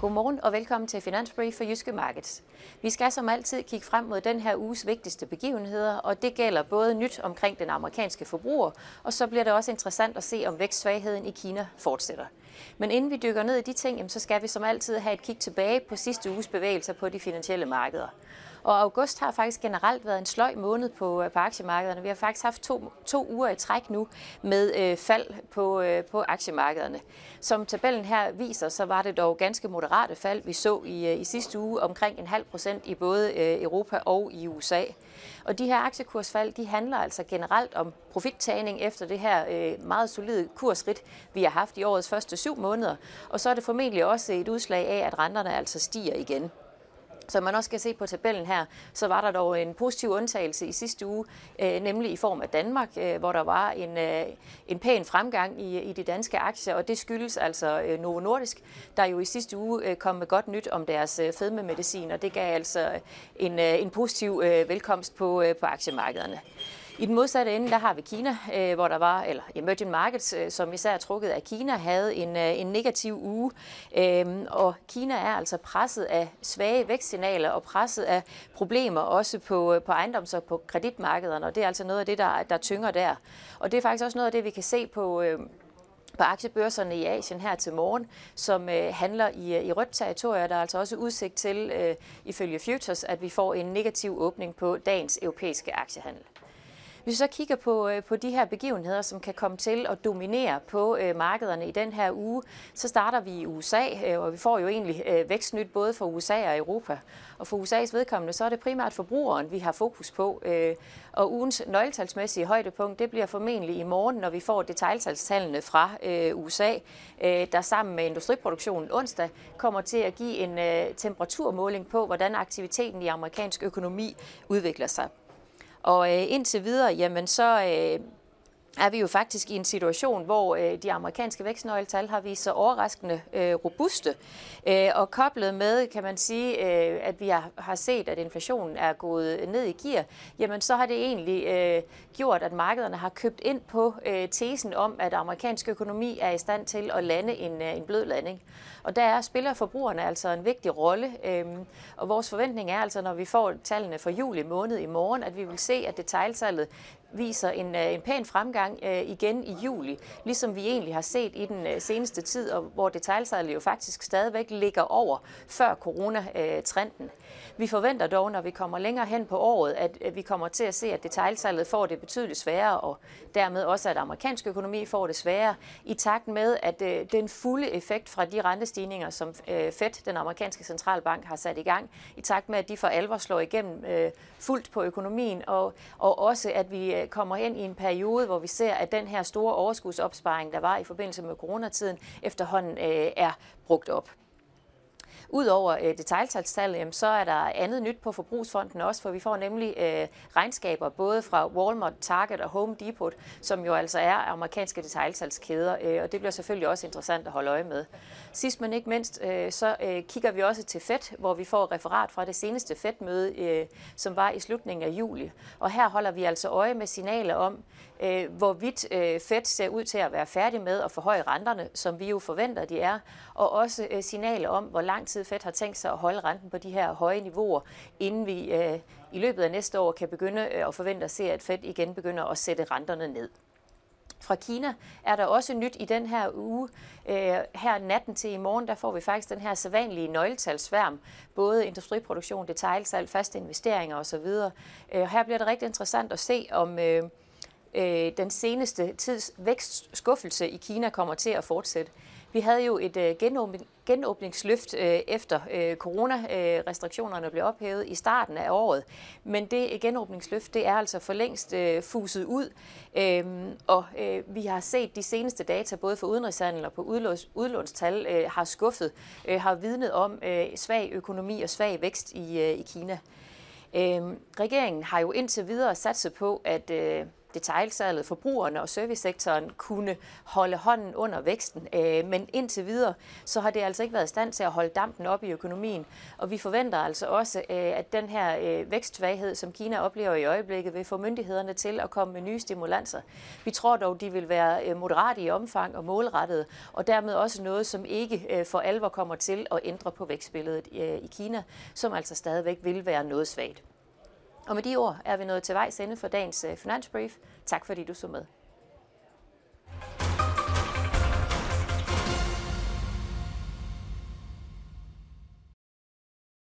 Godmorgen og velkommen til Finansbrief for Jyske Markets. Vi skal som altid kigge frem mod den her uges vigtigste begivenheder, og det gælder både nyt omkring den amerikanske forbruger, og så bliver det også interessant at se, om vækstsvagheden i Kina fortsætter. Men inden vi dykker ned i de ting, så skal vi som altid have et kig tilbage på sidste uges bevægelser på de finansielle markeder. Og august har faktisk generelt været en sløj måned på, øh, på aktiemarkederne. Vi har faktisk haft to, to uger i træk nu med øh, fald på, øh, på aktiemarkederne. Som tabellen her viser, så var det dog ganske moderate fald, vi så i, øh, i sidste uge omkring en halv procent i både øh, Europa og i USA. Og de her aktiekursfald, de handler altså generelt om profittagning efter det her øh, meget solide kursrit, vi har haft i årets første syv måneder. Og så er det formentlig også et udslag af, at renterne altså stiger igen. Som man også kan se på tabellen her, så var der dog en positiv undtagelse i sidste uge, øh, nemlig i form af Danmark, øh, hvor der var en, øh, en pæn fremgang i, i de danske aktier, og det skyldes altså øh, Novo Nordisk, der jo i sidste uge øh, kom med godt nyt om deres øh, fedmemedicin, og det gav altså en, øh, en positiv øh, velkomst på, øh, på aktiemarkederne. I den modsatte ende, der har vi Kina, øh, hvor der var, eller emerging markets, øh, som især er trukket af Kina, havde en, øh, en negativ uge. Øhm, og Kina er altså presset af svage vækstsignaler og presset af problemer også på, øh, på ejendoms- og på kreditmarkederne, og det er altså noget af det, der, der tynger der. Og det er faktisk også noget af det, vi kan se på øh, på aktiebørserne i Asien her til morgen, som øh, handler i, øh, i rødt territorier. Der er altså også udsigt til, øh, ifølge Futures, at vi får en negativ åbning på dagens europæiske aktiehandel. Hvis vi så kigger på, øh, på de her begivenheder, som kan komme til at dominere på øh, markederne i den her uge, så starter vi i USA, øh, og vi får jo egentlig øh, vækstnyt både for USA og Europa. Og for USA's vedkommende, så er det primært forbrugeren, vi har fokus på. Øh, og ugens nøgletalsmæssige højdepunkt, det bliver formentlig i morgen, når vi får detaljtalstallene fra øh, USA, der sammen med industriproduktionen onsdag kommer til at give en temperaturmåling på, hvordan aktiviteten i amerikansk økonomi udvikler sig. Og øh, indtil videre, jamen så øh, er vi jo faktisk i en situation, hvor øh, de amerikanske vækstnøgletal har vist sig overraskende øh, robuste. Øh, og koblet med, kan man sige, øh, at vi har, har set, at inflationen er gået ned i gear, jamen så har det egentlig øh, gjort, at markederne har købt ind på øh, tesen om, at amerikansk økonomi er i stand til at lande en, øh, en blød landing. Og der er, spiller forbrugerne altså en vigtig rolle. Øh, og vores forventning er altså, når vi får tallene for juli måned i morgen, at vi vil se, at detailsalget viser en, øh, en pæn fremgang øh, igen i juli, ligesom vi egentlig har set i den øh, seneste tid, og hvor detaljsalget jo faktisk stadigvæk ligger over før coronatrenden. Vi forventer dog, når vi kommer længere hen på året, at vi kommer til at se, at detaljsalget får det betydeligt sværere, og dermed også, at amerikansk økonomi får det sværere, i takt med, at øh, den fulde effekt fra de rentestigninger, som øh, Fed, den amerikanske centralbank, har sat i gang, i takt med, at de for alvor slår igennem øh, fuldt på økonomien, og, og også, at vi kommer ind i en periode, hvor vi ser, at den her store overskudsopsparing, der var i forbindelse med coronatiden, efterhånden øh, er brugt op. Udover øh, detaljtalstal, så er der andet nyt på forbrugsfonden også, for vi får nemlig øh, regnskaber både fra Walmart, Target og Home Depot, som jo altså er amerikanske detaljtalskæder, øh, og det bliver selvfølgelig også interessant at holde øje med. Sidst men ikke mindst, øh, så øh, kigger vi også til FED, hvor vi får referat fra det seneste FED-møde, øh, som var i slutningen af juli. Og her holder vi altså øje med signaler om, øh, hvorvidt øh, Fed ser ud til at være færdig med at forhøje renterne, som vi jo forventer, de er, og også øh, signaler om, hvor lang tid Fed har tænkt sig at holde renten på de her høje niveauer, inden vi øh, i løbet af næste år kan begynde øh, at forvente at se, at Fed igen begynder at sætte renterne ned. Fra Kina er der også nyt i den her uge. Øh, her natten til i morgen, der får vi faktisk den her sædvanlige nøgletalsværm. Både industriproduktion, detailsalg, faste investeringer osv. Øh, her bliver det rigtig interessant at se, om øh, den seneste tids vækstskuffelse i Kina kommer til at fortsætte. Vi havde jo et øh, genåbning, genåbningsløft øh, efter øh, coronarestriktionerne øh, blev ophævet i starten af året. Men det genåbningsløft, det er altså for længst øh, fuset ud. Øhm, og øh, vi har set de seneste data, både for udenrigshandel og på udlåns, udlånstal, øh, har skuffet, øh, har vidnet om øh, svag økonomi og svag vækst i, øh, i Kina. Øh, regeringen har jo indtil videre satset på, at øh, detailsalget, forbrugerne og servicesektoren kunne holde hånden under væksten. Øh, men indtil videre, så har det altså ikke været i stand til at holde dampen op i økonomien. Og vi forventer altså også, øh, at den her øh, vækstsvaghed, som Kina oplever i øjeblikket, vil få myndighederne til at komme med nye stimulanser. Vi tror dog, de vil være moderate i omfang og målrettede, og dermed også noget, som ikke for alvor kommer til at ændre på vækstbilledet i Kina, som altså stadigvæk vil være noget svagt. Og med de ord er vi nået til vejs ende for dagens øh, finansbrief. Tak fordi du så med.